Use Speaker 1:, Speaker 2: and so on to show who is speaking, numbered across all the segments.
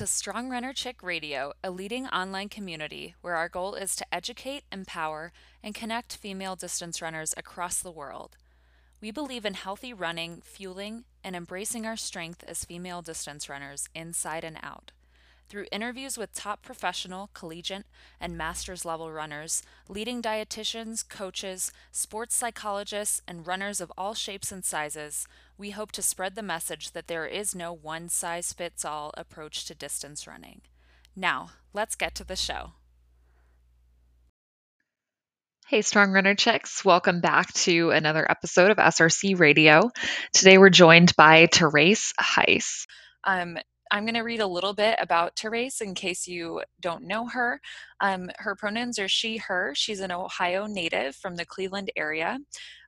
Speaker 1: To Strong Runner Chick Radio, a leading online community where our goal is to educate, empower, and connect female distance runners across the world. We believe in healthy running, fueling, and embracing our strength as female distance runners inside and out. Through interviews with top professional, collegiate, and master's level runners, leading dietitians, coaches, sports psychologists, and runners of all shapes and sizes, we hope to spread the message that there is no one size fits all approach to distance running. Now, let's get to the show. Hey, Strong Runner Chicks. Welcome back to another episode of SRC Radio. Today we're joined by Therese Haiss. Um, I'm going to read a little bit about Therese in case you don't know her. Um, her pronouns are she, her. She's an Ohio native from the Cleveland area,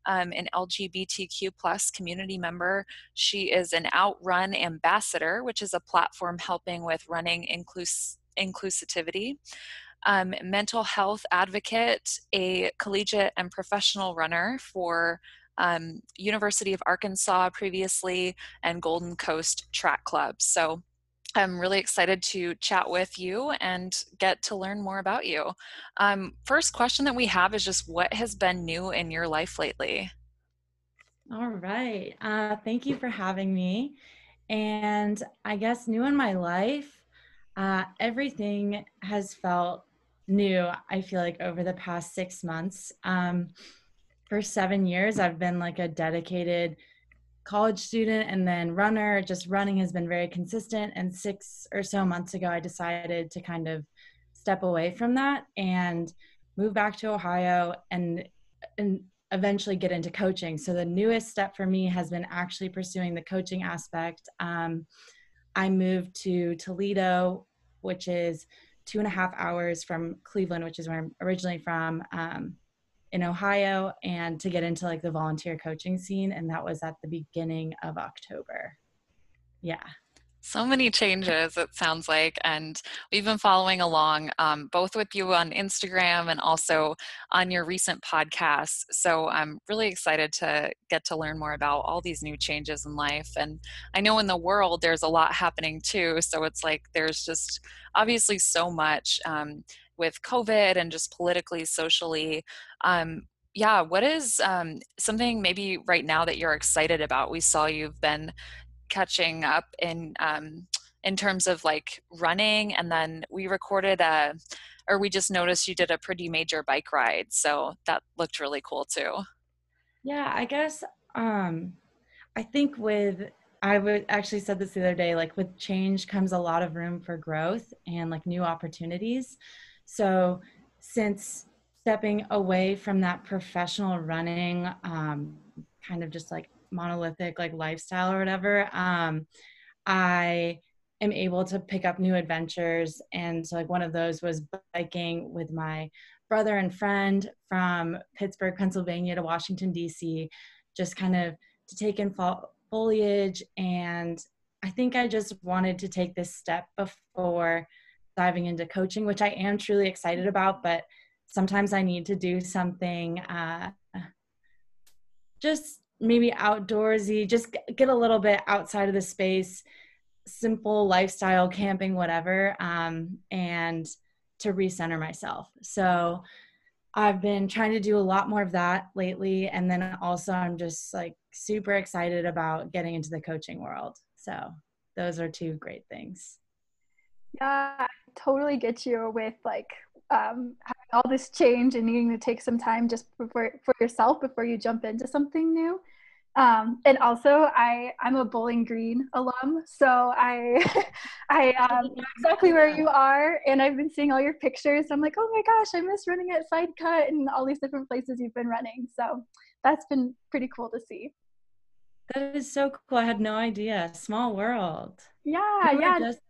Speaker 1: um, an LGBTQ plus community member. She is an Outrun ambassador, which is a platform helping with running inclus- inclusivity. Um, mental health advocate, a collegiate and professional runner for um, University of Arkansas previously, and Golden Coast Track Club. So I'm really excited to chat with you and get to learn more about you. Um, first question that we have is just what has been new in your life lately?
Speaker 2: All right. Uh, thank you for having me. And I guess new in my life, uh, everything has felt new, I feel like, over the past six months. Um, for seven years, I've been like a dedicated college student and then runner. Just running has been very consistent. And six or so months ago, I decided to kind of step away from that and move back to Ohio and and eventually get into coaching. So the newest step for me has been actually pursuing the coaching aspect. Um, I moved to Toledo, which is two and a half hours from Cleveland, which is where I'm originally from. Um, in Ohio and to get into like the volunteer coaching scene. And that was at the beginning of October. Yeah.
Speaker 1: So many changes, it sounds like. And we've been following along um, both with you on Instagram and also on your recent podcasts. So I'm really excited to get to learn more about all these new changes in life. And I know in the world there's a lot happening too. So it's like there's just obviously so much. Um, with COVID and just politically, socially. Um, yeah, what is um, something maybe right now that you're excited about? We saw you've been catching up in um, in terms of like running, and then we recorded a, or we just noticed you did a pretty major bike ride, so that looked really cool too.
Speaker 2: Yeah, I guess um, I think with I would actually said this the other day, like with change comes a lot of room for growth and like new opportunities. So since stepping away from that professional running, um, kind of just like monolithic like lifestyle or whatever, um, I am able to pick up new adventures. And so like one of those was biking with my brother and friend from Pittsburgh, Pennsylvania to Washington, DC, just kind of to take in fall foliage. And I think I just wanted to take this step before diving into coaching, which I am truly excited about, but sometimes I need to do something uh, just maybe outdoorsy, just get a little bit outside of the space, simple lifestyle, camping, whatever, um, and to recenter myself. So I've been trying to do a lot more of that lately. And then also, I'm just like super excited about getting into the coaching world. So those are two great things.
Speaker 3: Yeah, totally get you with like um, having all this change and needing to take some time just for, for yourself before you jump into something new. Um, and also, I I'm a Bowling Green alum, so I I um, know exactly where you are, and I've been seeing all your pictures. I'm like, oh my gosh, I miss running at Side Cut and all these different places you've been running. So that's been pretty cool to see.
Speaker 2: That is so cool. I had no idea. Small world.
Speaker 3: Yeah, yeah. Just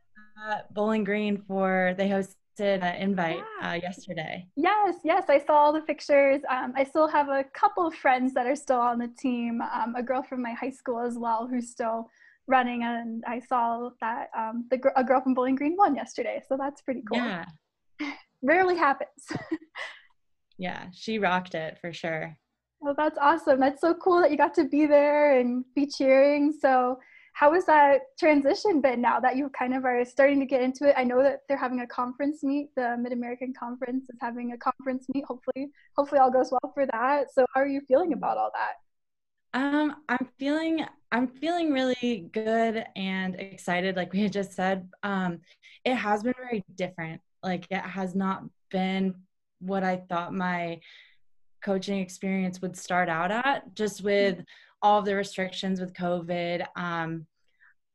Speaker 2: Bowling Green for they hosted an invite yeah. uh, yesterday.
Speaker 3: Yes, yes, I saw all the pictures. Um, I still have a couple of friends that are still on the team. Um, a girl from my high school as well who's still running, and I saw that um, the a girl from Bowling Green won yesterday. So that's pretty cool.
Speaker 2: Yeah,
Speaker 3: rarely happens.
Speaker 2: yeah, she rocked it for sure.
Speaker 3: Well, that's awesome. That's so cool that you got to be there and be cheering. So how has that transition been now that you kind of are starting to get into it? I know that they're having a conference meet. The Mid American Conference is having a conference meet. Hopefully, hopefully all goes well for that. So, how are you feeling about all that?
Speaker 2: Um, I'm feeling I'm feeling really good and excited. Like we had just said, um, it has been very different. Like it has not been what I thought my coaching experience would start out at, just with all of the restrictions with COVID. Um,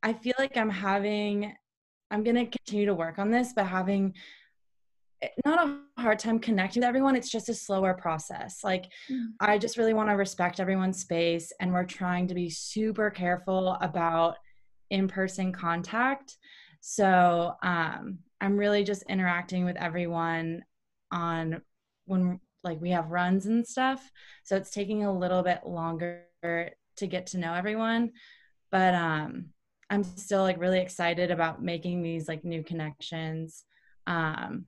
Speaker 2: I feel like I'm having, I'm going to continue to work on this, but having eh, not a hard time connecting with everyone. It's just a slower process. Like, mm. I just really want to respect everyone's space, and we're trying to be super careful about in person contact. So, um, I'm really just interacting with everyone on when like we have runs and stuff. So it's taking a little bit longer to get to know everyone. But um I'm still like really excited about making these like new connections. Um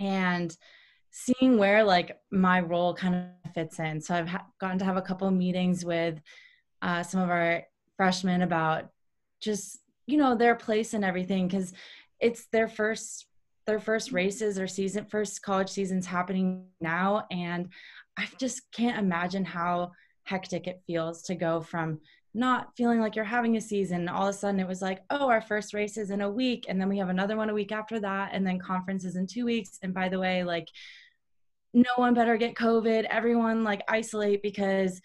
Speaker 2: and seeing where like my role kind of fits in. So I've ha- gotten to have a couple meetings with uh, some of our freshmen about just you know their place and everything because it's their first their first races or season first college seasons happening now and i just can't imagine how hectic it feels to go from not feeling like you're having a season all of a sudden it was like oh our first race is in a week and then we have another one a week after that and then conferences in two weeks. And by the way like no one better get covid. Everyone like isolate because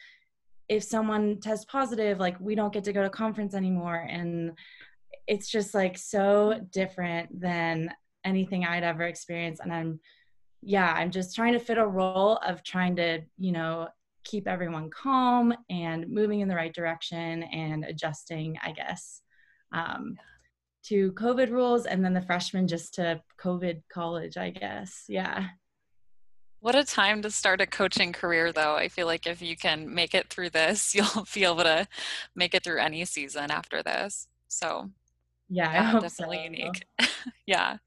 Speaker 2: if someone tests positive like we don't get to go to conference anymore. And it's just like so different than anything I'd ever experienced. And I'm, yeah, I'm just trying to fit a role of trying to, you know, keep everyone calm and moving in the right direction and adjusting, I guess, um, to COVID rules. And then the freshmen just to COVID college, I guess. Yeah.
Speaker 1: What a time to start a coaching career, though. I feel like if you can make it through this, you'll be able to make it through any season after this. So
Speaker 2: yeah, yeah
Speaker 1: definitely
Speaker 2: so.
Speaker 1: unique. yeah.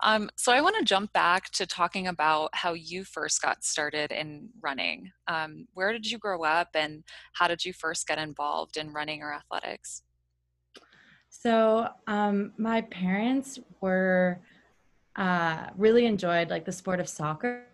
Speaker 1: Um, so I want to jump back to talking about how you first got started in running. Um, where did you grow up and how did you first get involved in running or athletics?
Speaker 2: So um, my parents were uh, really enjoyed like the sport of soccer.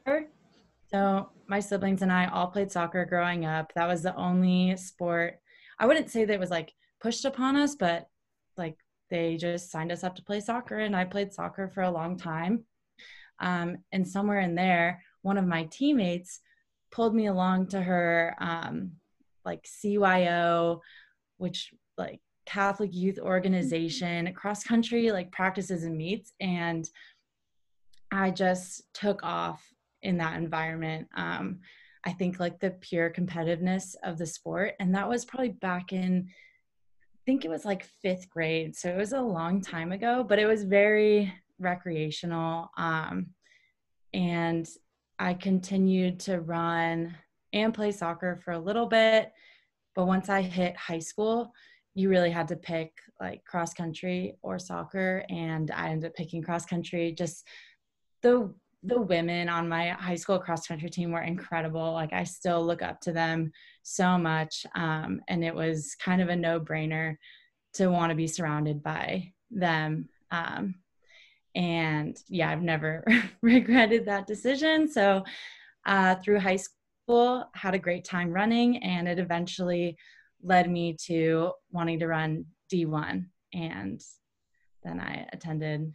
Speaker 2: So my siblings and I all played soccer growing up. That was the only sport. I wouldn't say that it was like pushed upon us, but like they just signed us up to play soccer and i played soccer for a long time. Um, and somewhere in there one of my teammates pulled me along to her um, like cyo which like catholic youth organization cross country like practices and meets. And i just took off in that environment. Um, i think like the pure competitiveness of the sport. And that was probably back in think it was like fifth grade. So it was a long time ago, but it was very recreational. Um, and I continued to run and play soccer for a little bit. But once I hit high school, you really had to pick like cross country or soccer. And I ended up picking cross country. Just the the women on my high school cross country team were incredible. Like I still look up to them so much. Um, and it was kind of a no brainer to want to be surrounded by them. Um, and yeah, I've never regretted that decision. So uh, through high school, had a great time running, and it eventually led me to wanting to run D1. And then I attended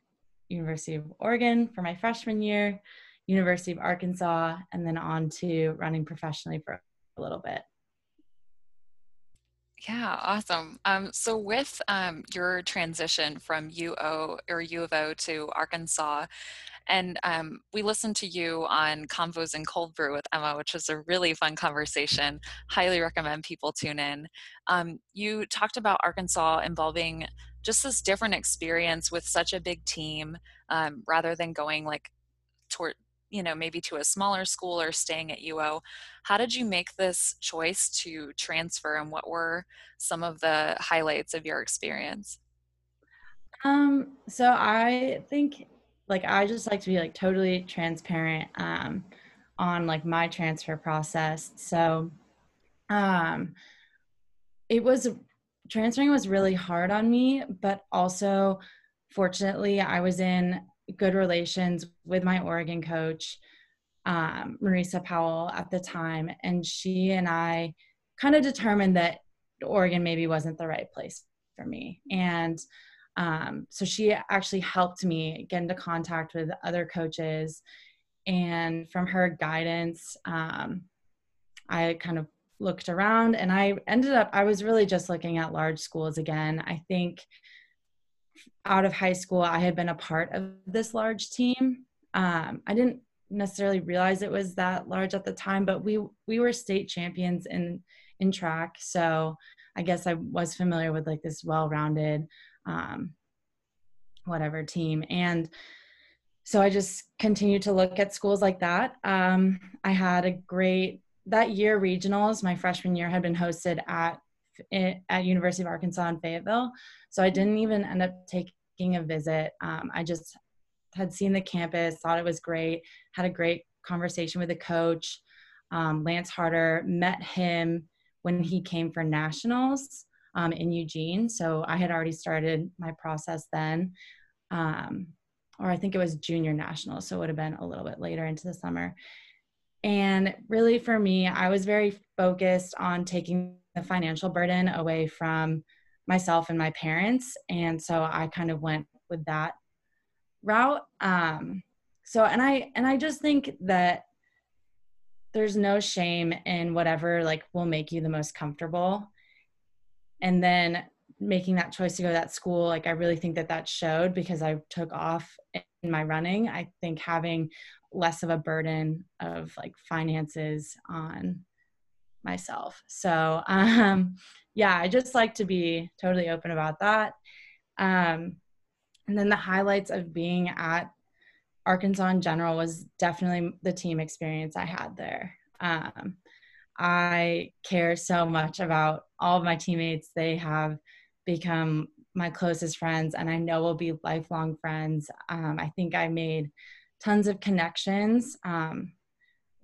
Speaker 2: University of Oregon for my freshman year, University of Arkansas, and then on to running professionally for a little bit.
Speaker 1: Yeah, awesome. Um, so with um, your transition from UO or U of O to Arkansas, and um, we listened to you on Convos and Cold Brew with Emma, which was a really fun conversation. Highly recommend people tune in. Um, you talked about Arkansas involving just this different experience with such a big team um, rather than going like toward you know maybe to a smaller school or staying at uo how did you make this choice to transfer and what were some of the highlights of your experience
Speaker 2: um so i think like i just like to be like totally transparent um on like my transfer process so um it was transferring was really hard on me, but also fortunately, I was in good relations with my Oregon coach, um, Maurica Powell, at the time, and she and I kind of determined that Oregon maybe wasn't the right place for me. And um, so she actually helped me get into contact with other coaches. And from her guidance, um, I kind of looked around and I ended up, I was really just looking at large schools again. I think out of high school, I had been a part of this large team. Um, I didn't necessarily realize it was that large at the time, but we we were state champions in in track, so I guess I was familiar with like this well-rounded, um, whatever team, and so I just continued to look at schools like that. Um, I had a great that year regionals. My freshman year had been hosted at at University of Arkansas in Fayetteville. So I didn't even end up taking a visit. Um, I just had seen the campus, thought it was great, had a great conversation with the coach, um, Lance Harder, met him when he came for nationals um, in Eugene. So I had already started my process then. Um, or I think it was junior nationals, so it would have been a little bit later into the summer. And really, for me, I was very focused on taking the financial burden away from myself and my parents and so i kind of went with that route um so and i and i just think that there's no shame in whatever like will make you the most comfortable and then making that choice to go to that school like i really think that that showed because i took off in my running i think having less of a burden of like finances on myself. So, um, yeah, I just like to be totally open about that. Um, and then the highlights of being at Arkansas in general was definitely the team experience I had there. Um, I care so much about all of my teammates. They have become my closest friends, and I know will be lifelong friends. Um, I think I made tons of connections. Um,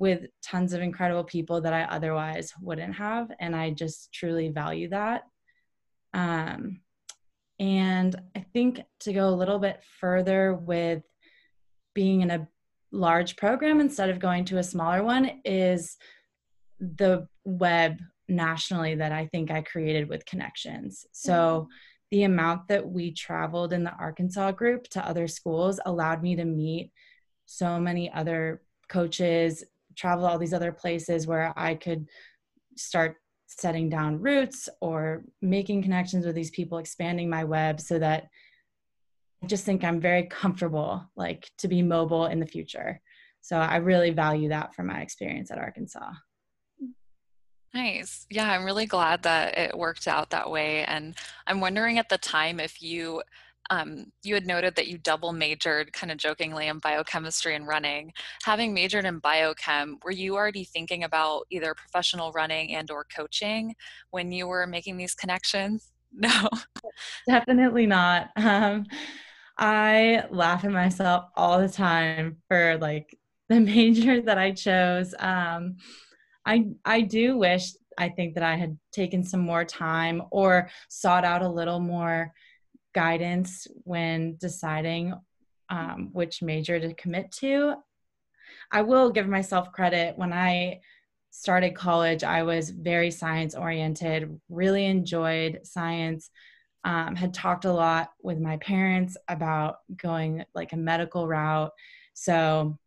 Speaker 2: with tons of incredible people that I otherwise wouldn't have. And I just truly value that. Um, and I think to go a little bit further with being in a large program instead of going to a smaller one is the web nationally that I think I created with connections. So mm-hmm. the amount that we traveled in the Arkansas group to other schools allowed me to meet so many other coaches, travel all these other places where I could start setting down roots or making connections with these people, expanding my web so that I just think I'm very comfortable like to be mobile in the future. So I really value that from my experience at Arkansas.
Speaker 1: Nice. Yeah, I'm really glad that it worked out that way. And I'm wondering at the time if you um, you had noted that you double majored kind of jokingly in biochemistry and running having majored in biochem were you already thinking about either professional running and or coaching when you were making these connections no
Speaker 2: definitely not um, i laugh at myself all the time for like the major that i chose um, i i do wish i think that i had taken some more time or sought out a little more guidance when deciding um, which major to commit to. I will give myself credit when I started college, I was very science oriented, really enjoyed science. Um, had talked a lot with my parents about going like a medical route. So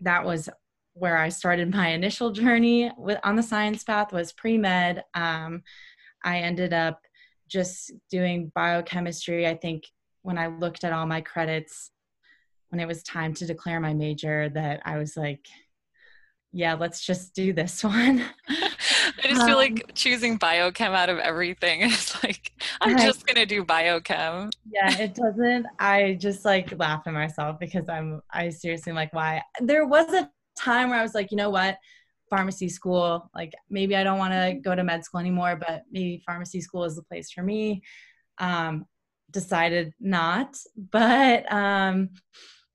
Speaker 2: that was where I started my initial journey with, on the science path was pre-med. Um, I ended up just doing biochemistry, I think when I looked at all my credits, when it was time to declare my major, that I was like, yeah, let's just do this one.
Speaker 1: I just um, feel like um, choosing biochem out of everything is like, I'm I, just going to do biochem.
Speaker 2: Yeah, it doesn't. I just like laugh at myself because I'm, I seriously like, why? There was a time where I was like, you know what? pharmacy school. Like maybe I don't want to go to med school anymore, but maybe pharmacy school is the place for me. Um, decided not, but um,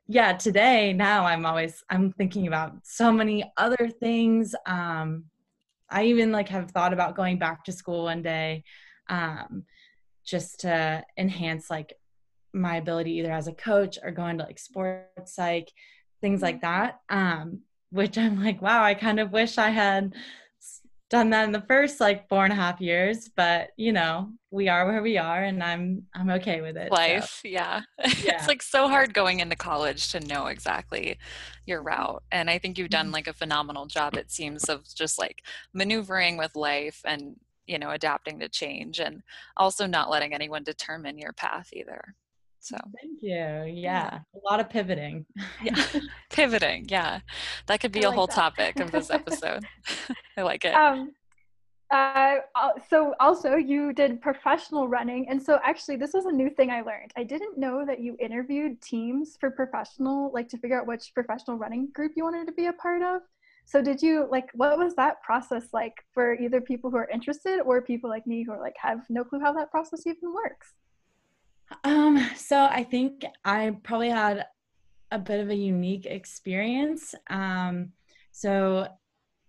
Speaker 2: yeah, today now I'm always I'm thinking about so many other things. Um, I even like have thought about going back to school one day. um, just to enhance like my ability either as a coach or going to like sports psych, things like that. Um, which I'm like, wow, I kind of wish I had done that in the first like four and a half years but you know we are where we are and i'm i'm okay with it
Speaker 1: life so. yeah. yeah. it's like so hard going into college to know exactly your route and i think you've done mm-hmm. like a phenomenal job it seems of just like maneuvering with life and you know adapting to change and also not letting anyone determine your path either so
Speaker 2: thank you. Yeah, yeah. a lot of pivoting.
Speaker 1: Yeah pivoting yeah. That could be I a like whole that. topic of this episode. I like it.
Speaker 3: Um uh, so also you did professional running and so actually this was a new thing i learned. I didn't know that you interviewed teams for professional like to figure out which professional running group you wanted to be a part of. So did you like what was that process like for either people who are interested or people like me who are like have no clue how that process even works
Speaker 2: um, so I think I probably had a bit of a unique experience. Um, so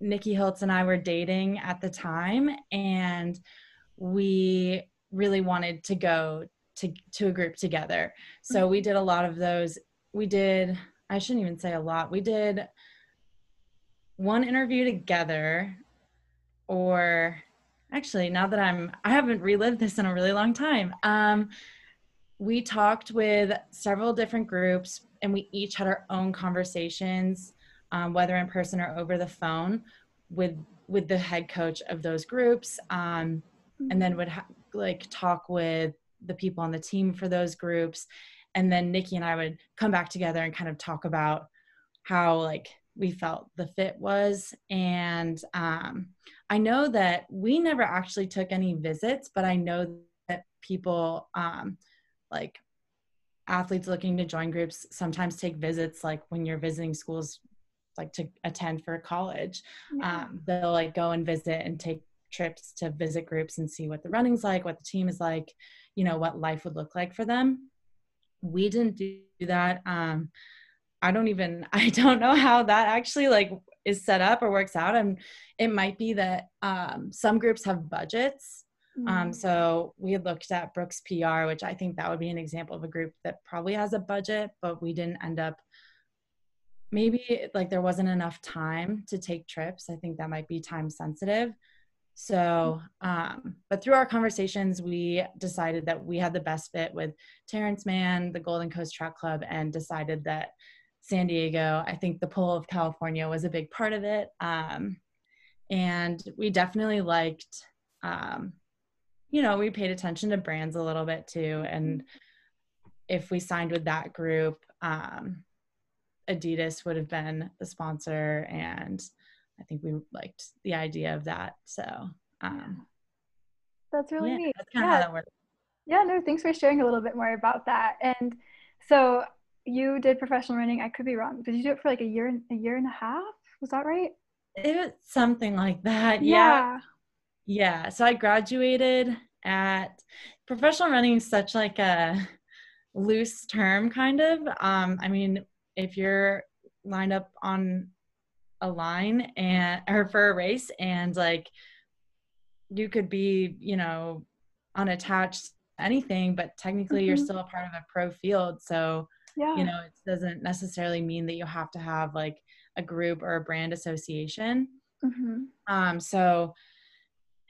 Speaker 2: Nikki Hiltz and I were dating at the time, and we really wanted to go to to a group together. So we did a lot of those. We did. I shouldn't even say a lot. We did one interview together, or actually, now that I'm, I haven't relived this in a really long time. Um, we talked with several different groups and we each had our own conversations um, whether in person or over the phone with with the head coach of those groups um, and then would ha- like talk with the people on the team for those groups. And then nikki and i would come back together and kind of talk about how like we felt the fit was. And um, i know that we never actually took any visits but i know that people um, like athletes looking to join groups sometimes take visits like when you're visiting schools like to attend for college. Yeah. um, they'll like go and visit and take trips to visit groups and see what the running's like what the team is like you know what life would look like for them. We didn't do that. Um, i don't even i don't know how that actually like is set up or works out. And it might be that um, some groups have budgets um, mm-hmm. so we had looked at Brooks PR, which I think that would be an example of a group that probably has a budget, but we didn't end up. Maybe like there wasn't enough time to take trips. I think that might be time sensitive. So, um, but through our conversations, we decided that we had the best fit with Terrence Mahon, the Golden Coast Track Club, and decided that San Diego, I think the pull of California was a big part of it. Um, and we definitely liked um, you know, we paid attention to brands a little bit too. And if we signed with that group, um, Adidas would have been the sponsor. And I think we liked the idea of that. So, um,
Speaker 3: that's really yeah, neat. That's kind yeah. of how that works. Yeah, no, thanks for sharing a little bit more about that. And so you did professional running. I could be wrong. Did you do it for like a year, a year and a half? Was that right?
Speaker 2: It was something like that. Yeah. yeah. Yeah. So I graduated at professional running is such like a loose term kind of. Um, I mean, if you're lined up on a line and or for a race and like you could be, you know, unattached anything, but technically mm-hmm. you're still a part of a pro field. So yeah. you know, it doesn't necessarily mean that you have to have like a group or a brand association. Mm-hmm. Um, so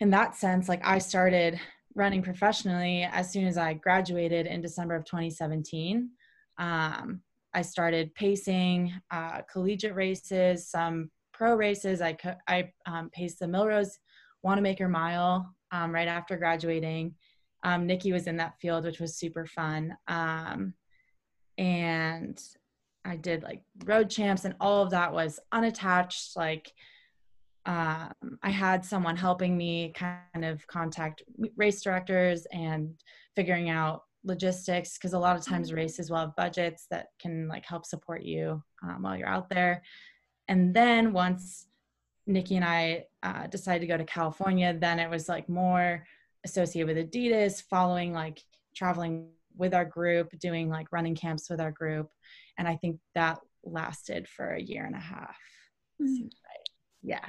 Speaker 2: in that sense, like I started running professionally as soon as I graduated in December of 2017. Um, I started pacing uh, collegiate races, some pro races. I, I um, paced the Millrose Wanamaker Mile um, right after graduating. Um, Nikki was in that field, which was super fun. Um, and I did like road champs, and all of that was unattached, like um, I had someone helping me kind of contact race directors and figuring out logistics because a lot of times mm-hmm. races will have budgets that can like help support you um, while you're out there. And then once Nikki and I uh, decided to go to California, then it was like more associated with Adidas, following like traveling with our group, doing like running camps with our group. And I think that lasted for a year and a half. Mm. Right. Yeah.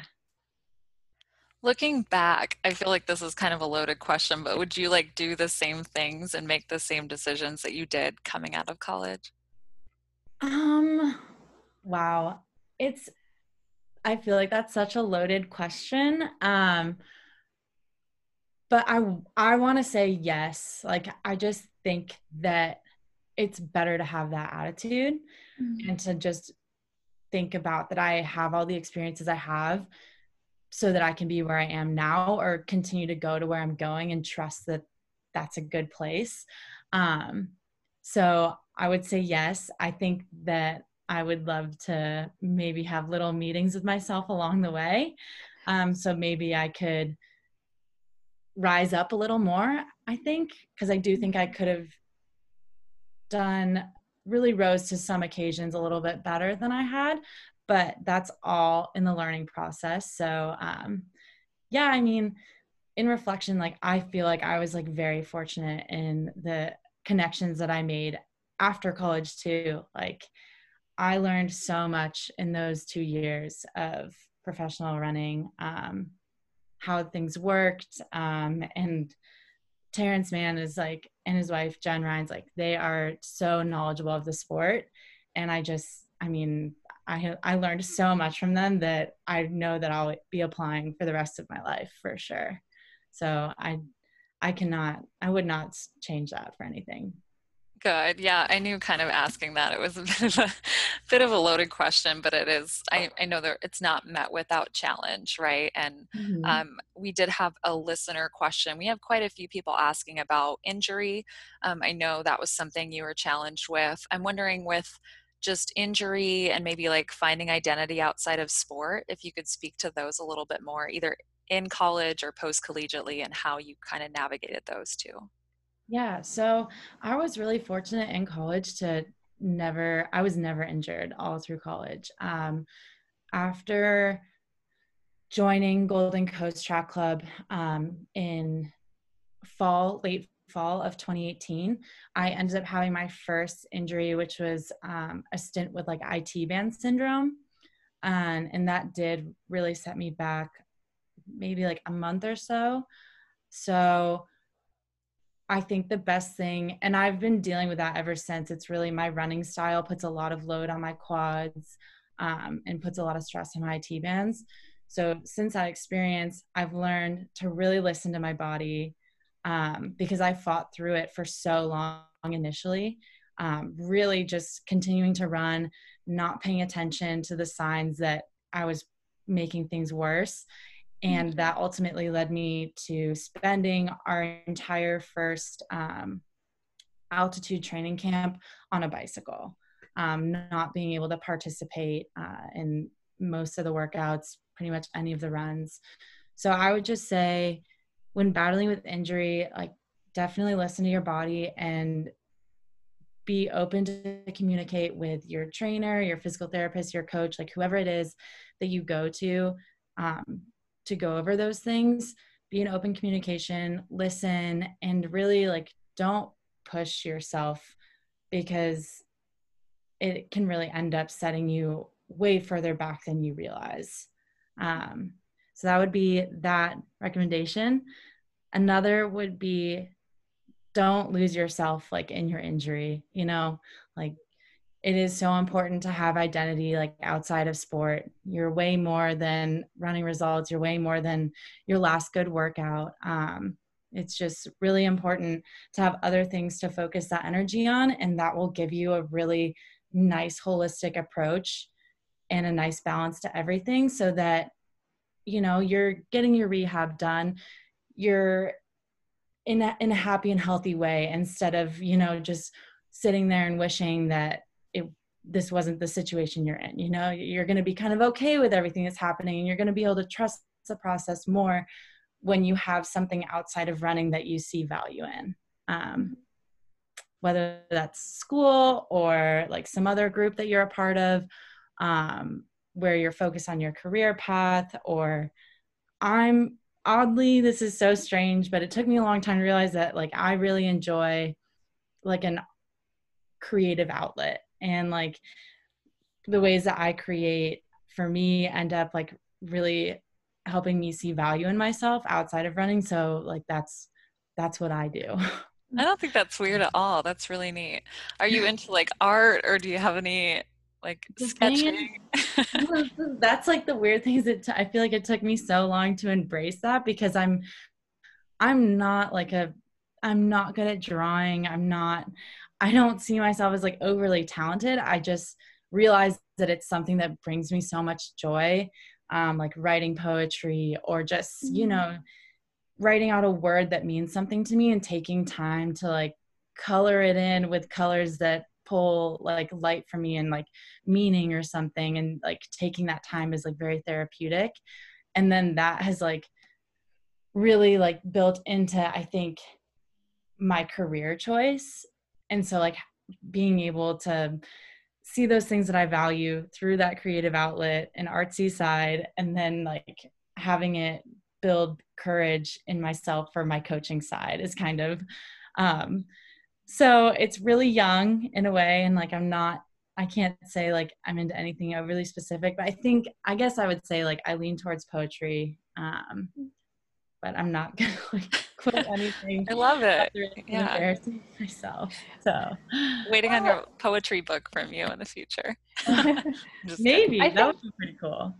Speaker 1: Looking back, I feel like this is kind of a loaded question, but would you like do the same things and make the same decisions that you did coming out of college?
Speaker 2: Um wow. It's I feel like that's such a loaded question. Um but I I want to say yes. Like I just think that it's better to have that attitude mm-hmm. and to just think about that I have all the experiences I have so that I can be where I am now or continue to go to where I'm going and trust that that's a good place. Um, so I would say yes. I think that I would love to maybe have little meetings with myself along the way. Um, so maybe I could rise up a little more, I think, because I do think I could have done really rose to some occasions a little bit better than I had, but that's all in the learning process. So, um, yeah, I mean, in reflection, like I feel like I was like very fortunate in the connections that I made after college too. Like, I learned so much in those two years of professional running, um, how things worked, um, and Terrence Mahon is like, and his wife Jen Rhines like, they are so knowledgeable of the sport, and I just, I mean, I I learned so much from them that I know that I'll be applying for the rest of my life for sure. So I, I cannot, I would not change that for anything.
Speaker 1: Good. Yeah, I knew kind of asking that. It was a bit of a bit of a loaded question, but it is. I, I know that it's not met without challenge, right? And mm-hmm. um, we did have a listener question. We have quite a few people asking about injury. Um, I know that was something you were challenged with. I'm wondering with just injury and maybe like finding identity outside of sport, if you could speak to those a little bit more, either in college or post collegiately, and how you kind of navigated those two.
Speaker 2: Yeah, so I was really fortunate in college to never, I was never injured all through college. Um, after joining Golden Coast Track Club um, in fall, late fall of 2018, I ended up having my first injury, which was um, a stint with like IT band syndrome. And, and that did really set me back maybe like a month or so. So I think the best thing, and I've been dealing with that ever since, it's really my running style puts a lot of load on my quads um, and puts a lot of stress on my IT bands. So since that experience, I've learned to really listen to my body um, because I fought through it for so long initially. Um, really just continuing to run, not paying attention to the signs that I was making things worse and mm-hmm. that ultimately led me to spending our entire first um, altitude training camp on a bicycle um, not being able to participate uh, in most of the workouts pretty much any of the runs so i would just say when battling with injury like definitely listen to your body and be open to communicate with your trainer your physical therapist your coach like whoever it is that you go to um, to go over those things. Be in open communication listen and really like don't push yourself because it can really end up setting you way further back than you realize. Um, so that would be that recommendation. Another would be don't lose yourself like in your injury you know? Like it is so important to have identity like outside of sport. You're way more than running results. You're way more than your last good workout. Um, it's just really important to have other things to focus that energy on and that will give you a really nice holistic approach and a nice balance to everything so that you know you're getting your rehab done you're in a, in a happy and healthy way instead of you know just sitting there and wishing that it this wasn't the situation you're in you know? You're going to be kind of okay with everything that's happening and you're going to be able to trust the process more when you have something outside of running that you see value in. Um, whether that's school or like some other group that you're a part of um, where you're focused on your career path or i'm oddly this is so strange but it took me a long time to realize that like i really enjoy like an creative outlet and like the ways that I create for me end up like really helping me see value in myself outside of running. So like that's that's what I do.
Speaker 1: I don't think that's weird at all. That's really neat. Are you into like art or do you have any like sketching?
Speaker 2: that's like the weird thing is it t- I feel like it took me so long to embrace that because I'm I'm not like a I'm not good at drawing. I'm not I don't see myself as like overly talented. I just realize that it's something that brings me so much joy. Um, like writing poetry or just, mm-hmm. you know, writing out a word that means something to me and taking time to like color it in with colors that pull like light for me and like meaning or something and like taking that time is like very therapeutic. And then that has like really like built into i think my career choice. And so like being able to see those things that i value through that creative outlet and artsy side and then like having it build courage in myself for my coaching side is kind of um so it's really young in a way and like i'm not i can't say like i'm into anything overly specific but i think i guess i would say like i lean towards poetry um but i'm not gonna like quit anything
Speaker 1: i love it.
Speaker 2: yeah. embarrassing myself so.
Speaker 1: Waiting on your poetry book from you in the future.
Speaker 2: Maybe. That would be pretty cool.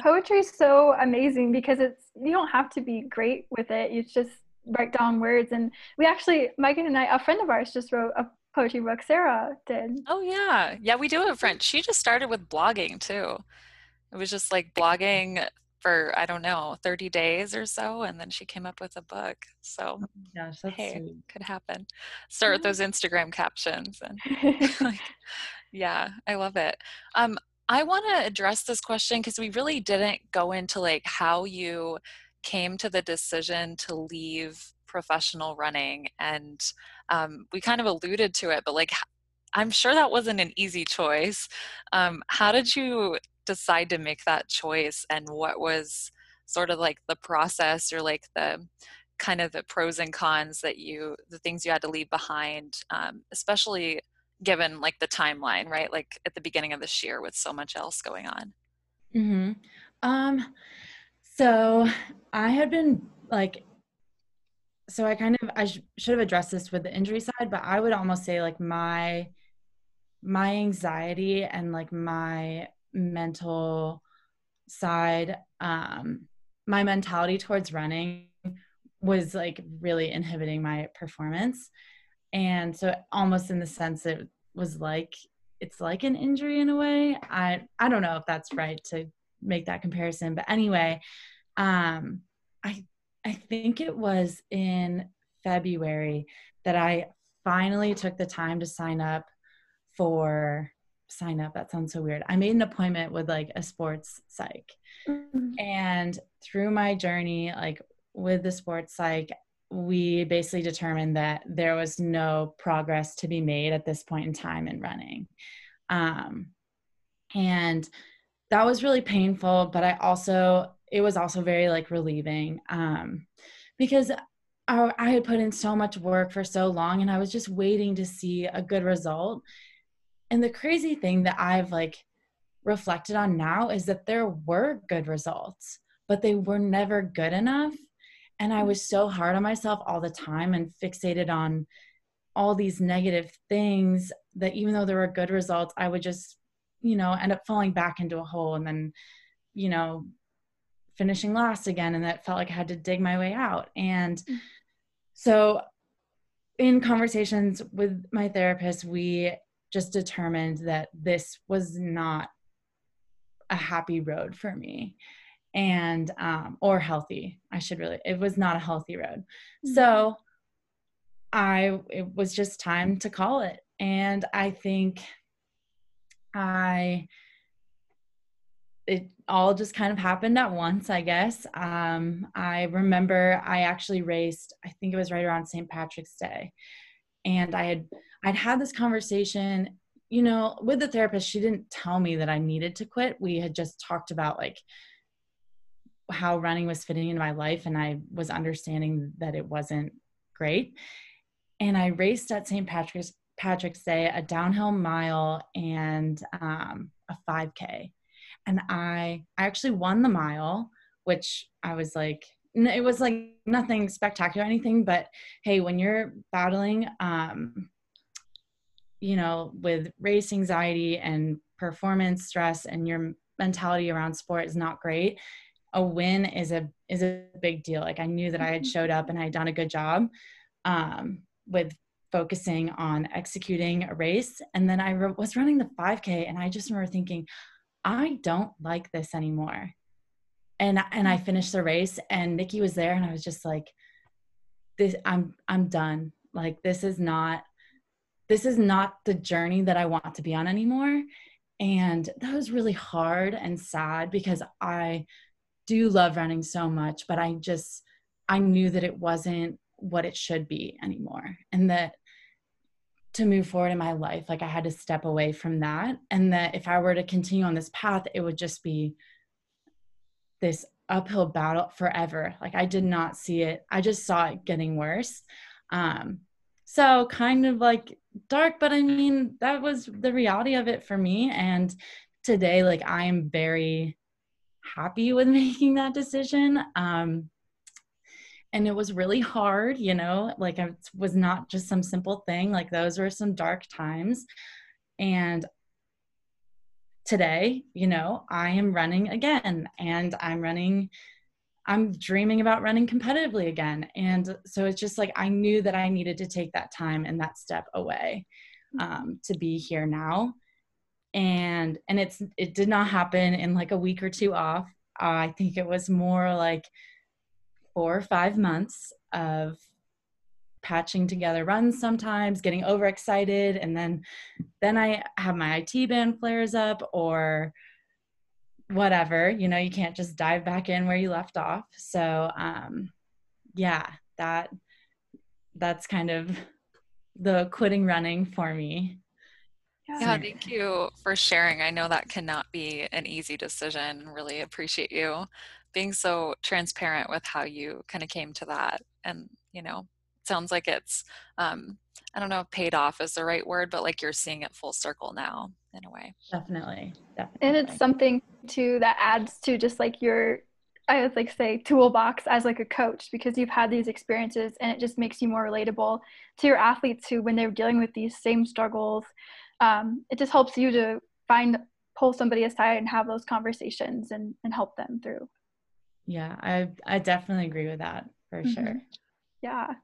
Speaker 3: Poetry is so amazing because it's you don't have to be great with it. It's just write down words. And we actually megan and i a friend of ours just wrote a poetry book sarah did.
Speaker 1: Oh yeah. Yeah we do have a friend. She just started with blogging too. It was just like blogging for i don't know 30 days or so and then she came up with a book. So
Speaker 2: yeah oh hey sweet.
Speaker 1: could happen. Start with those instagram captions and like, yeah i love it. Um I want to address this question because we really didn't go into like how you came to the decision to leave professional running and um, we kind of alluded to it but like i'm sure that wasn't an easy choice um, how did you decide to make that choice and what was sort of like the process or like the kind of the pros and cons that you the things you had to leave behind um, especially given like the timeline, right? Like at the beginning of this year with so much else going on.
Speaker 2: Mm-hmm. Um, so I had been like, so I kind of I sh- should have addressed this with the injury side, but I would almost say like my my anxiety and like my mental side, um, my mentality towards running was like really inhibiting my performance. And so almost in the sense it was like it's like an injury in a way. I i don't know if that's right to make that comparison but anyway um i i think it was in february that i finally took the time to sign up for sign up that sounds so weird i made an appointment with like a sports psych mm-hmm. and through my journey like with the sports psych we basically determined that there was no progress to be made at this point in time in running. Um, and that was really painful, but I also, it was also very like relieving um, because I, I had put in so much work for so long and I was just waiting to see a good result. And the crazy thing that I've like reflected on now is that there were good results, but they were never good enough and i was so hard on myself all the time and fixated on all these negative things that even though there were good results i would just you know end up falling back into a hole and then you know finishing last again and that felt like i had to dig my way out. And so in conversations with my therapist we just determined that this was not a happy road for me and um, or healthy i should really it was not a healthy road. Mm-hmm. so i it was just time to call it. And i think i it all just kind of happened at once i guess um, i remember i actually raced i think it was right around st patrick's day and i had i'd had this conversation you know with the therapist she didn't tell me that i needed to quit we had just talked about like how running was fitting into my life and I was understanding that it wasn't great. And I raced at St. Patrick's Patrick's say a downhill mile and um, a 5K. And I I actually won the mile, which I was like, it was like nothing spectacular or anything, but hey, when you're battling, um, you know, with race anxiety and performance stress and your mentality around sport is not great, a win is a is a big deal. Like I knew that I had showed up and I had done a good job um, with focusing on executing a race. And then I re- was running the 5K, and I just remember thinking, I don't like this anymore. And and I finished the race, and Nikki was there, and I was just like, this I'm I'm done. Like this is not this is not the journey that I want to be on anymore. And that was really hard and sad because I do love running so much, but I just I knew that it wasn't what it should be anymore and that to move forward in my life like i had to step away from that and that if i were to continue on this path it would just be this uphill battle forever. Like i did not see it. I just saw it getting worse. Um so kind of like dark but i mean that was the reality of it for me and today like i am very happy with making that decision. Um and it was really hard you know like it was not just some simple thing like those were some dark times. And today you know i am running again and i'm running i'm dreaming about running competitively again. And so it's just like i knew that i needed to take that time and that step away um, to be here now. And and it's it did not happen in like a week or two off. Uh, i think it was more like four or five months of patching together runs sometimes getting overexcited and then then i have my it band flares up or whatever you know you can't just dive back in where you left off so um yeah that that's kind of the quitting running for me
Speaker 1: yeah, thank you for sharing. I know that cannot be an easy decision. Really appreciate you being so transparent with how you kind of came to that and you know sounds like it's um i don't know if paid off is the right word but like you're seeing it full circle now in a way.
Speaker 2: Definitely definitely
Speaker 3: and it's something too that adds to just like your i would like say toolbox as like a coach because you've had these experiences and it just makes you more relatable to your athletes who when they're dealing with these same struggles. Um, it just helps you to find pull somebody aside and have those conversations and, and help them through
Speaker 2: yeah i i definitely agree with that for mm-hmm. sure
Speaker 3: yeah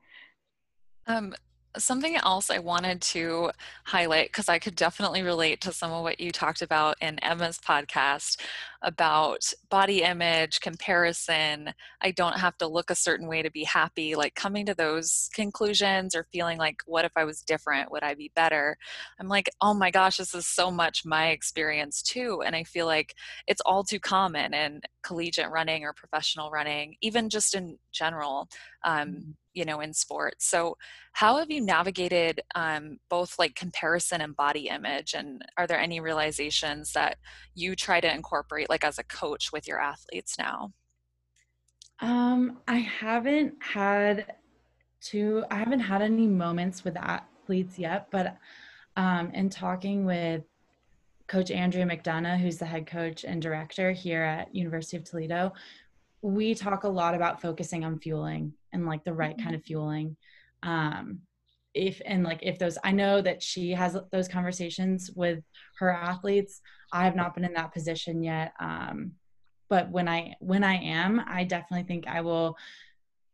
Speaker 1: um something else I wanted to highlight because I could definitely relate to some of what you talked about in Emma's podcast about body image, comparison. I don't have to look a certain way to be happy. Like coming to those conclusions or feeling like, what if I was different? Would I be better? I'm like, oh my gosh, this is so much my experience too. And I feel like it's all too common in collegiate running or professional running, even just in general. Um, mm-hmm you know in sports so how have you navigated um, both like comparison and body image and are there any realizations that you try to incorporate like as a coach with your athletes now
Speaker 2: um i haven't had to i haven't had any moments with athletes yet but um in talking with coach andrea mcdonough who's the head coach and director here at university of toledo we talk a lot about focusing on fueling and like the right kind mm-hmm. of fueling um if and like if those i know that she has those conversations with her athletes i have not been in that position yet um but when i when i am i definitely think i will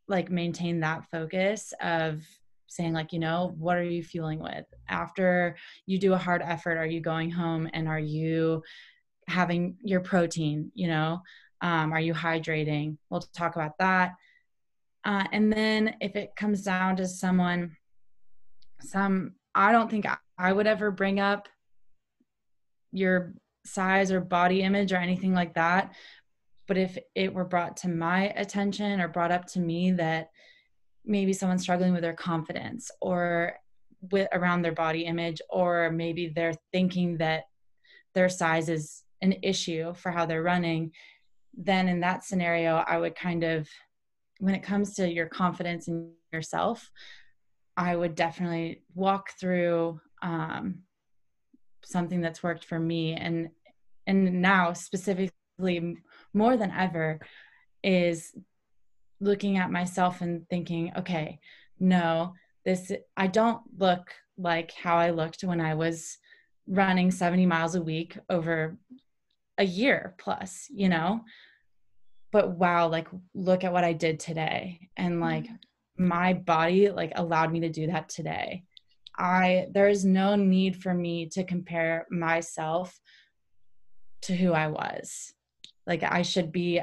Speaker 2: like maintain that focus of saying like you know what are you fueling with after you do a hard effort are you going home and are you having your protein you know um, are you hydrating? We'll talk about that. Uh, and then if it comes down to someone, some, I don't think I, I would ever bring up your size or body image or anything like that. But if it were brought to my attention or brought up to me that maybe someone's struggling with their confidence or with around their body image, or maybe they're thinking that their size is an issue for how they're running, then in that scenario, I would kind of, when it comes to your confidence in yourself, I would definitely walk through um, something that's worked for me. And and now specifically more than ever, is looking at myself and thinking, okay, no, this, I don't look like how I looked when I was running 70 miles a week over a year plus, you know? But wow, like, look at what I did today. And like, mm-hmm. my body like allowed me to do that today. I, there is no need for me to compare myself to who I was. Like, I should be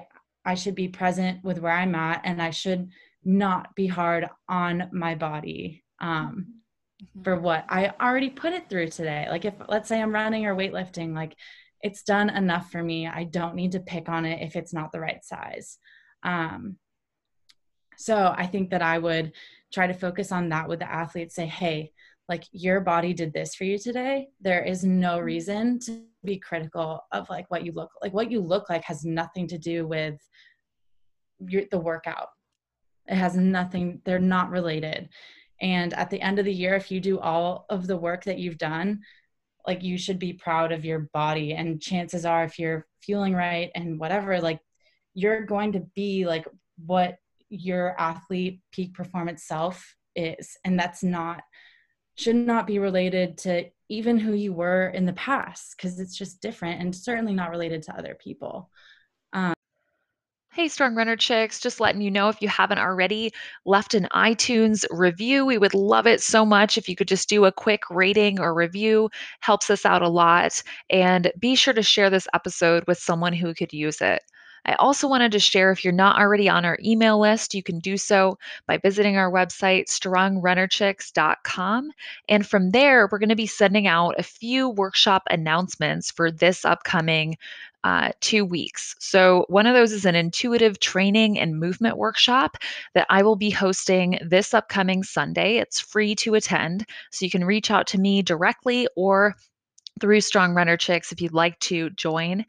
Speaker 2: I should be present with where I'm at and I should not be hard on my body um, mm-hmm. for what I already put it through today. Like if let's say I'm running or weightlifting, like it's done enough for me. I don't need to pick on it if it's not the right size. Um, so I think that I would try to focus on that with the athletes. Say, hey, like your body did this for you today. There is no mm-hmm. reason to be critical of like what you look like. What you look like has nothing to do with your, the workout. It has nothing, they're not related. And at the end of the year, if you do all of the work that you've done, like you should be proud of your body. And chances are, if you're feeling right and whatever, like you're going to be like what your athlete peak performance self is. And that's not, should not be related to even who you were in the past because it's just different and certainly not related to other people.
Speaker 1: Um, hey, Strong Runner Chicks, just letting you know if you haven't already left an iTunes review, we would love it so much if you could just do a quick rating or review. Helps us out a lot. And be sure to share this episode with someone who could use it. I also wanted to share if you're not already on our email list, you can do so by visiting our website, strongrunnerchicks.com. And from there, we're going to be sending out a few workshop announcements for this upcoming uh, two weeks. So, one of those is an intuitive training and movement workshop that I will be hosting this upcoming Sunday. It's free to attend, so you can reach out to me directly or through Strong Runner Chicks if you'd like to join.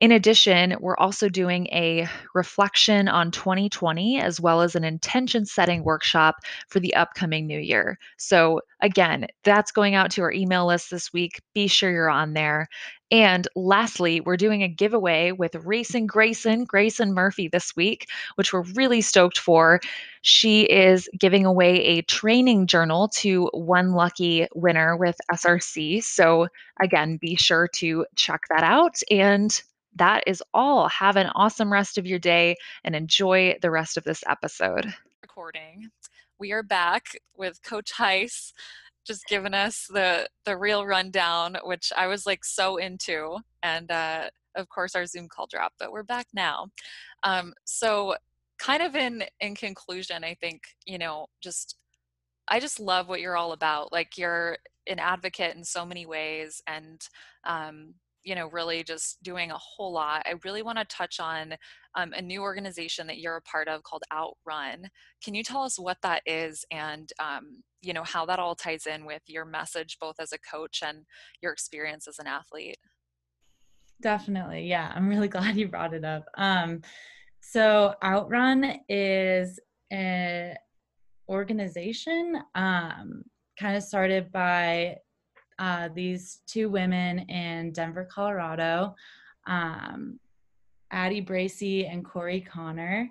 Speaker 1: In addition, we're also doing a reflection on 2020 as well as an intention setting workshop for the upcoming new year. So, again, that's going out to our email list this week. Be sure you're on there. And lastly, we're doing a giveaway with Racing Grayson, Grayson Murphy this week, which we're really stoked for. She is giving away a training journal to one lucky winner with SRC. So, again, be sure to check that out. And that is all. Have an awesome rest of your day and enjoy the rest of this episode. Recording. We are back with Coach Haiss just giving us the the real rundown, which I was like so into, and uh, of course our Zoom call dropped, but we're back now. Um, so, kind of in in conclusion, I think you know just I just love what you're all about. Like you're an advocate in so many ways, and um, you know, really just doing a whole lot. I really want to touch on um, a new organization that you're a part of called Outrun. Can you tell us what that is and, um, you know, how that all ties in with your message, both as a coach and your experience as an athlete?
Speaker 2: Definitely. Yeah. I'm really glad you brought it up. Um, so Outrun is an organization um, kind of started by uh, these two women in Denver, Colorado, um, Addie Bracy and Corey Connor.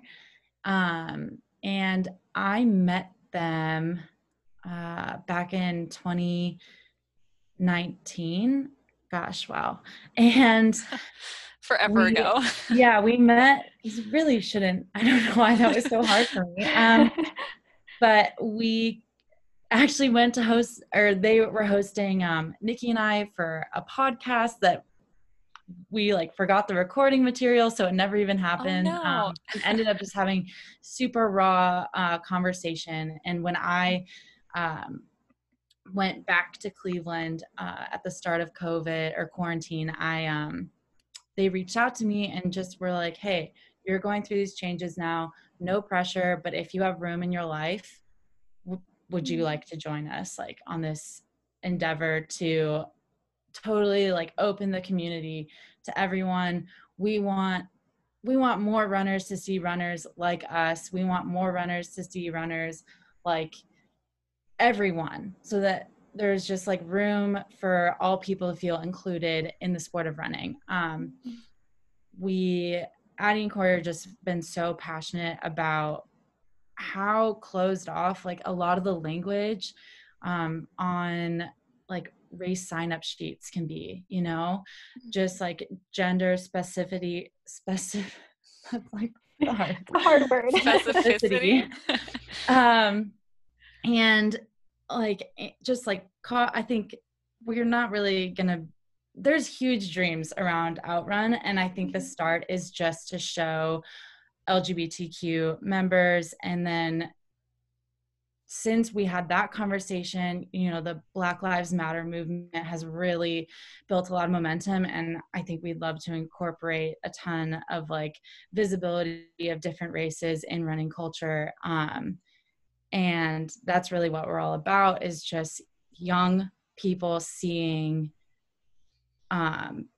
Speaker 2: Um, and I met them uh, back in 2019. Gosh, wow. And
Speaker 1: forever we, ago.
Speaker 2: yeah, we met. Really shouldn't. I don't know why that was so hard for me. Um, but we actually went to host or they were hosting um, Nikki and I for a podcast that we like forgot the recording material so it never even oh, happened oh, no. um, and ended up just having super raw uh, conversation and when i um, went back to cleveland uh, at the start of covid or quarantine i um, they reached out to me and just were like hey you're going through these changes now no pressure but if you have room in your life would you mm-hmm. like to join us like on this endeavor to totally like open the community to everyone? We want we want more runners to see runners like us. We want more runners to see runners like everyone so that there's just like room for all people to feel included in the sport of running. Um, we Addie and Corey have just been so passionate about how closed off like a lot of the language um, on like race sign up sheets can be, you know, mm-hmm. just like gender specificity, specific, like
Speaker 3: hard, hard word,
Speaker 1: specificity.
Speaker 2: um, and like just like I think we're not really gonna. There's huge dreams around Outrun, and I think the mm-hmm. start is just to show LGBTQ members and then since we had that conversation, you know, the Black Lives Matter movement has really built a lot of momentum. And I think we'd love to incorporate a ton of like visibility of different races in running culture. Um, and that's really what we're all about is just young people seeing um,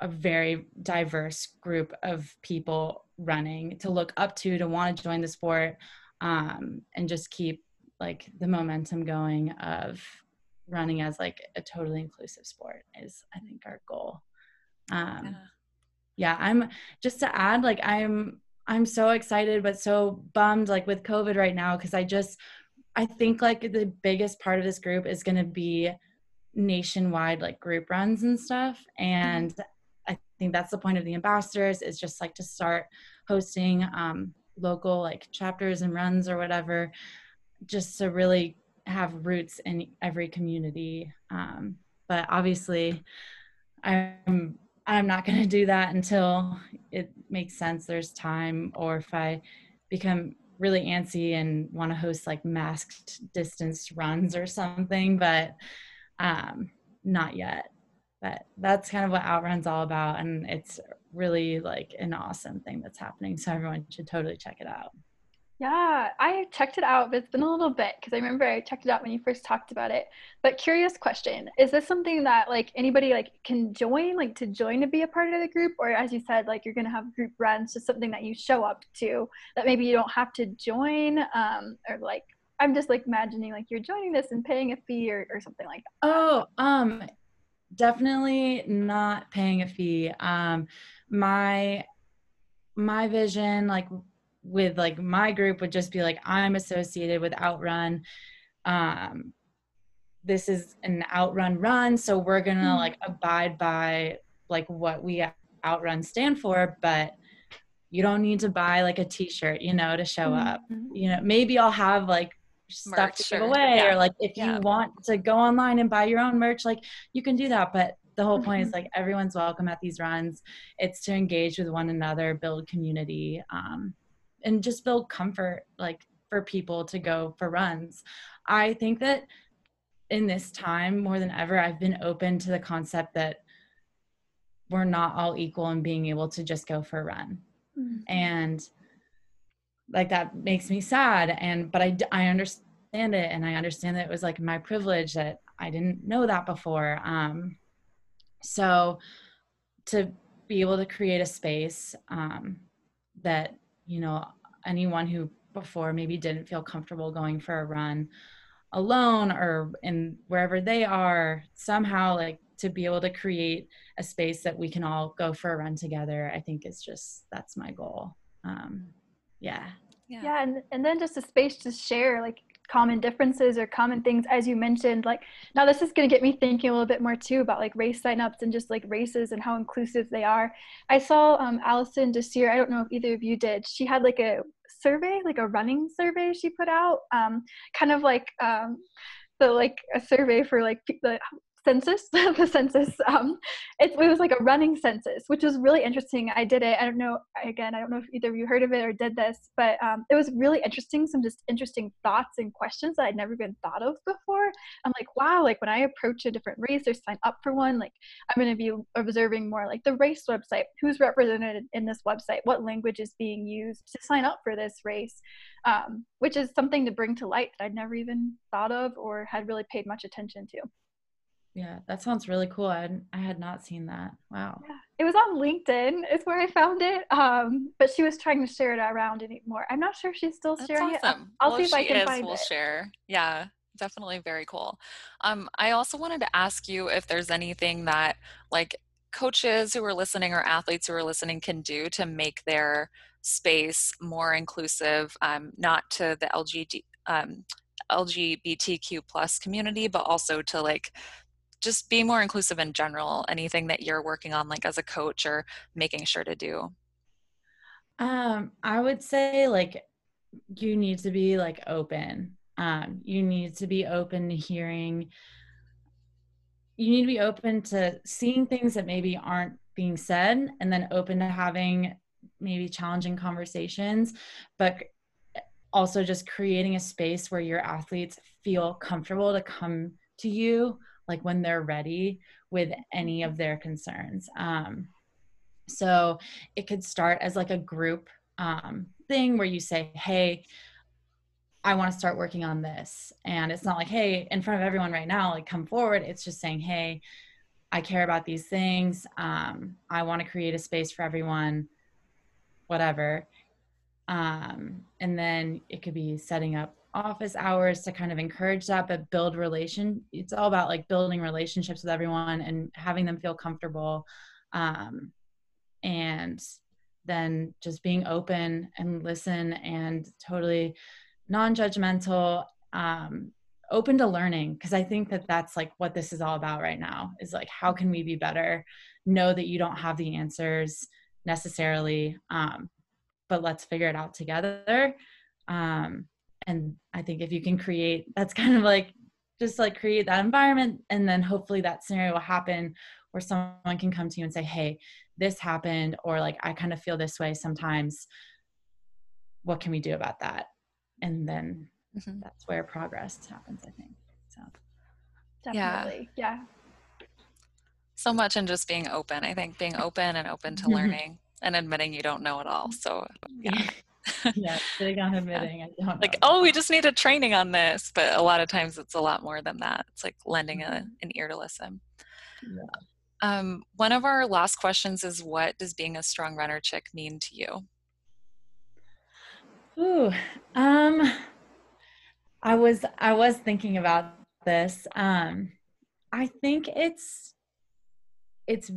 Speaker 2: a very diverse group of people running to look up to, to want to join the sport. Um, and just keep like the momentum going of running as like a totally inclusive sport is i think our goal um yeah, yeah i'm just to add like i'm i'm so excited but so bummed like with covid right now because i just i think like the biggest part of this group is going to be nationwide like group runs and stuff and mm-hmm. I think that's the point of the ambassadors is just like to start hosting um local like chapters and runs or whatever just to really have roots in every community. Um, but obviously, I'm I'm not going to do that until it makes sense. There's time, or if I become really antsy and want to host like masked distance runs or something, but um, not yet. But that's kind of what Outrun's all about, and it's really like an awesome thing that's happening. So everyone should totally check it out.
Speaker 3: Yeah, I checked it out, but it's been a little bit because I remember I checked it out when you first talked about it. But curious question, is this something that like anybody like can join, like to join to be a part of the group? Or as you said, like you're gonna have group runs, just something that you show up to that maybe you don't have to join, um, or like I'm just like imagining like you're joining this and paying a fee or, or something like that.
Speaker 2: Oh, um definitely not paying a fee. Um my my vision like with like my group would just be like i'm associated with outrun um this is an outrun run so we're gonna mm-hmm. like abide by like what we outrun stand for but you don't need to buy like a t-shirt you know to show mm-hmm. up you know maybe i'll have like stuff merch, to give away yeah. or like if yeah. you want to go online and buy your own merch like you can do that but the whole point mm-hmm. is like everyone's welcome at these runs it's to engage with one another build community um, and just build comfort like for people to go for runs. I think that in this time more than ever I've been open to the concept that we're not all equal in being able to just go for a run. Mm-hmm. And like that makes me sad and but I I understand it and I understand that it was like my privilege that I didn't know that before. Um so to be able to create a space um that you know anyone who before maybe didn't feel comfortable going for a run alone or in wherever they are somehow like to be able to create a space that we can all go for a run together i think is just that's my goal um yeah.
Speaker 3: Yeah, yeah and, and then just a space to share like common differences or common things as you mentioned like now this is going to get me thinking a little bit more too about like race signups and just like races and how inclusive they are. I saw um, alison desir i don't know if either of you did she had like a survey like a running survey she put out um, kind of like um, the like a survey for like the census, the census. Um, it, it, was like a running census, which was really interesting. I did it. I don't know. Again, I don't know if either of you heard of it or did this, but um, it was really interesting. Some just interesting thoughts and questions that I'd never been thought of before. I'm like, wow. Like when I approach a different race or sign up for one, like I'm going to be observing more like the race website, who's represented in this website, what language is being used to sign up for this race, um, which is something to bring to light that I'd never even thought of or had really paid much attention to.
Speaker 2: Yeah, that sounds really cool. I, had, I had not seen that. Wow. Yeah,
Speaker 3: it was on LinkedIn is where I found it. Um, but she was trying to share it around anymore. I'm not sure she's still
Speaker 1: That's
Speaker 3: sharing
Speaker 1: awesome.
Speaker 3: it.
Speaker 1: I'll, I'll see if I can is, find we'll it. share. Yeah, definitely very cool. Um, I also wanted to ask you if there's anything that like coaches who are listening or athletes who are listening can do to make their space more inclusive, um, not to the LGBT, um, LGBTQ plus community, but also to like just be more inclusive in general. Anything that you're working on, like as a coach, or making sure to do.
Speaker 2: Um, I would say like you need to be like open. Um, you need to be open to hearing. You need to be open to seeing things that maybe aren't being said, and then open to having maybe challenging conversations, but also just creating a space where your athletes feel comfortable to come to you like when they're ready with any of their concerns. Um, so it could start as like a group um, thing where you say hey i want to start working on this. And it's not like hey in front of everyone right now like come forward. It's just saying hey i care about these things. Um, i want to create a space for everyone whatever. Um, and then it could be setting up office hours to kind of encourage that but build relation it's all about like building relationships with everyone and having them feel comfortable um, and then just being open and listen and totally non-judgmental um, open to learning because i think that that's like what this is all about right now is like how can we be better? Know that you don't have the answers necessarily um, but let's figure it out together um, and i think if you can create that's kind of like just like create that environment and then hopefully that scenario will happen where someone can come to you and say hey this happened or like i kind of feel this way sometimes. What can we do about that? And then mm-hmm. that's where progress happens i think so.
Speaker 3: Definitely yeah.
Speaker 1: yeah so much in just being open. I think being open and open to learning and admitting you don't know it all. So yeah
Speaker 2: yeah, big on admitting I don't
Speaker 1: like, oh, we just need a training on this. But a lot of times it's a lot more than that. It's like lending a, mm-hmm. an ear to listen. Yeah. Um, one of our last questions is what does being a strong runner chick mean to you?
Speaker 2: Ooh, um, I was I was thinking about this. Um, I think it's it's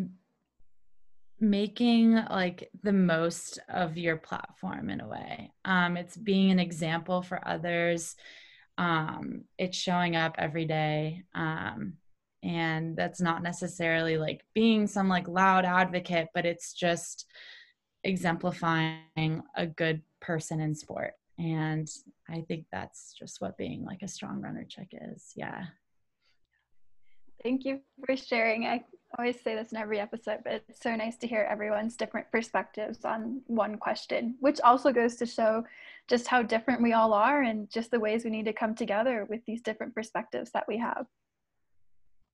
Speaker 2: making like the most of your platform in a way. Um, it's being an example for others. Um, it's showing up every day. Um, and that's not necessarily like being some like loud advocate but it's just exemplifying a good person in sport. And i think that's just what being like a strong runner chick is. Yeah.
Speaker 3: Thank you for sharing. I always say this in every episode, but it's so nice to hear everyone's different perspectives on one question, which also goes to show just how different we all are and just the ways we need to come together with these different perspectives that we have.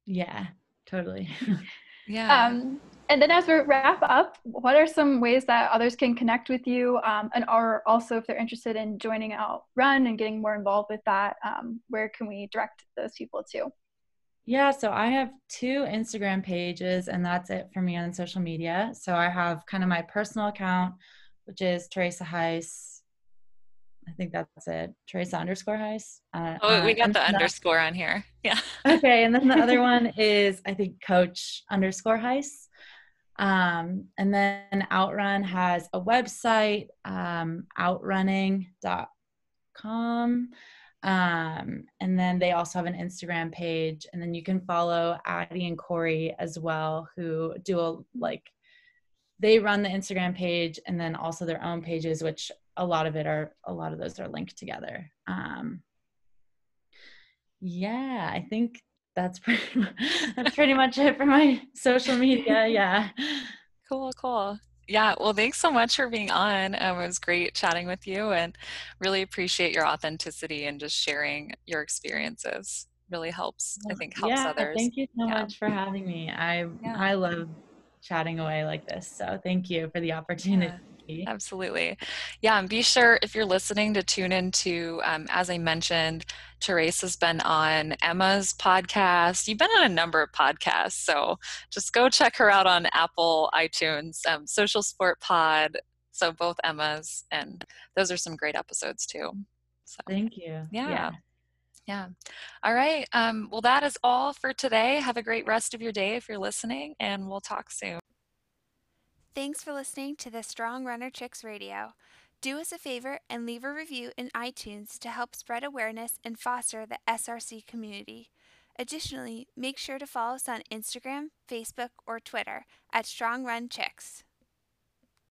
Speaker 2: Yeah, totally.
Speaker 3: yeah. Um, and then as we wrap up, what are some ways that others can connect with you? Um, and are also, if they're interested in joining out Run and getting more involved with that, um, where can we direct those people to?
Speaker 2: Yeah, so I have two Instagram pages, and that's it for me on social media. So I have kind of my personal account, which is Teresa Haiss. I think that's it. Teresa underscore Haiss.
Speaker 1: Uh, oh, we got the underscore on here. Yeah.
Speaker 2: okay, and then the other one is I think Coach underscore Haiss. Um, and then Outrun has a website, um, outrunning.com. Um, and then they also have an Instagram page, and then you can follow Addie and Corey as well, who do a like they run the Instagram page and then also their own pages, which a lot of it are a lot of those are linked together. Um, yeah, I think that's pretty that's pretty much it for my social media. Yeah.
Speaker 1: Cool, cool. Yeah, well, thanks so much for being on. Um, it was great chatting with you and really appreciate your authenticity and just sharing your experiences. Really helps, I think, helps
Speaker 2: yeah,
Speaker 1: others.
Speaker 2: Thank you so yeah. much for having me. I yeah. I love chatting away like this. So thank you for the opportunity.
Speaker 1: Absolutely. Yeah, and be sure if you're listening to tune into, um, as I mentioned, Therese has been on Emma's podcast. You've been on a number of podcasts, so just go check her out on Apple, iTunes, um, Social Sport Pod. So both Emma's, and those are some great episodes too. So,
Speaker 2: Thank you.
Speaker 1: Yeah. yeah. Yeah. All right. Um, well, that is all for today. Have a great rest of your day if you're listening, and we'll talk soon.
Speaker 4: Thanks for listening to the Strong Runner Chicks Radio. Do us a favor and leave a review in iTunes to help spread awareness and foster the SRC community. Additionally, make sure to follow us on Instagram, Facebook, or Twitter at Strong Run Chicks.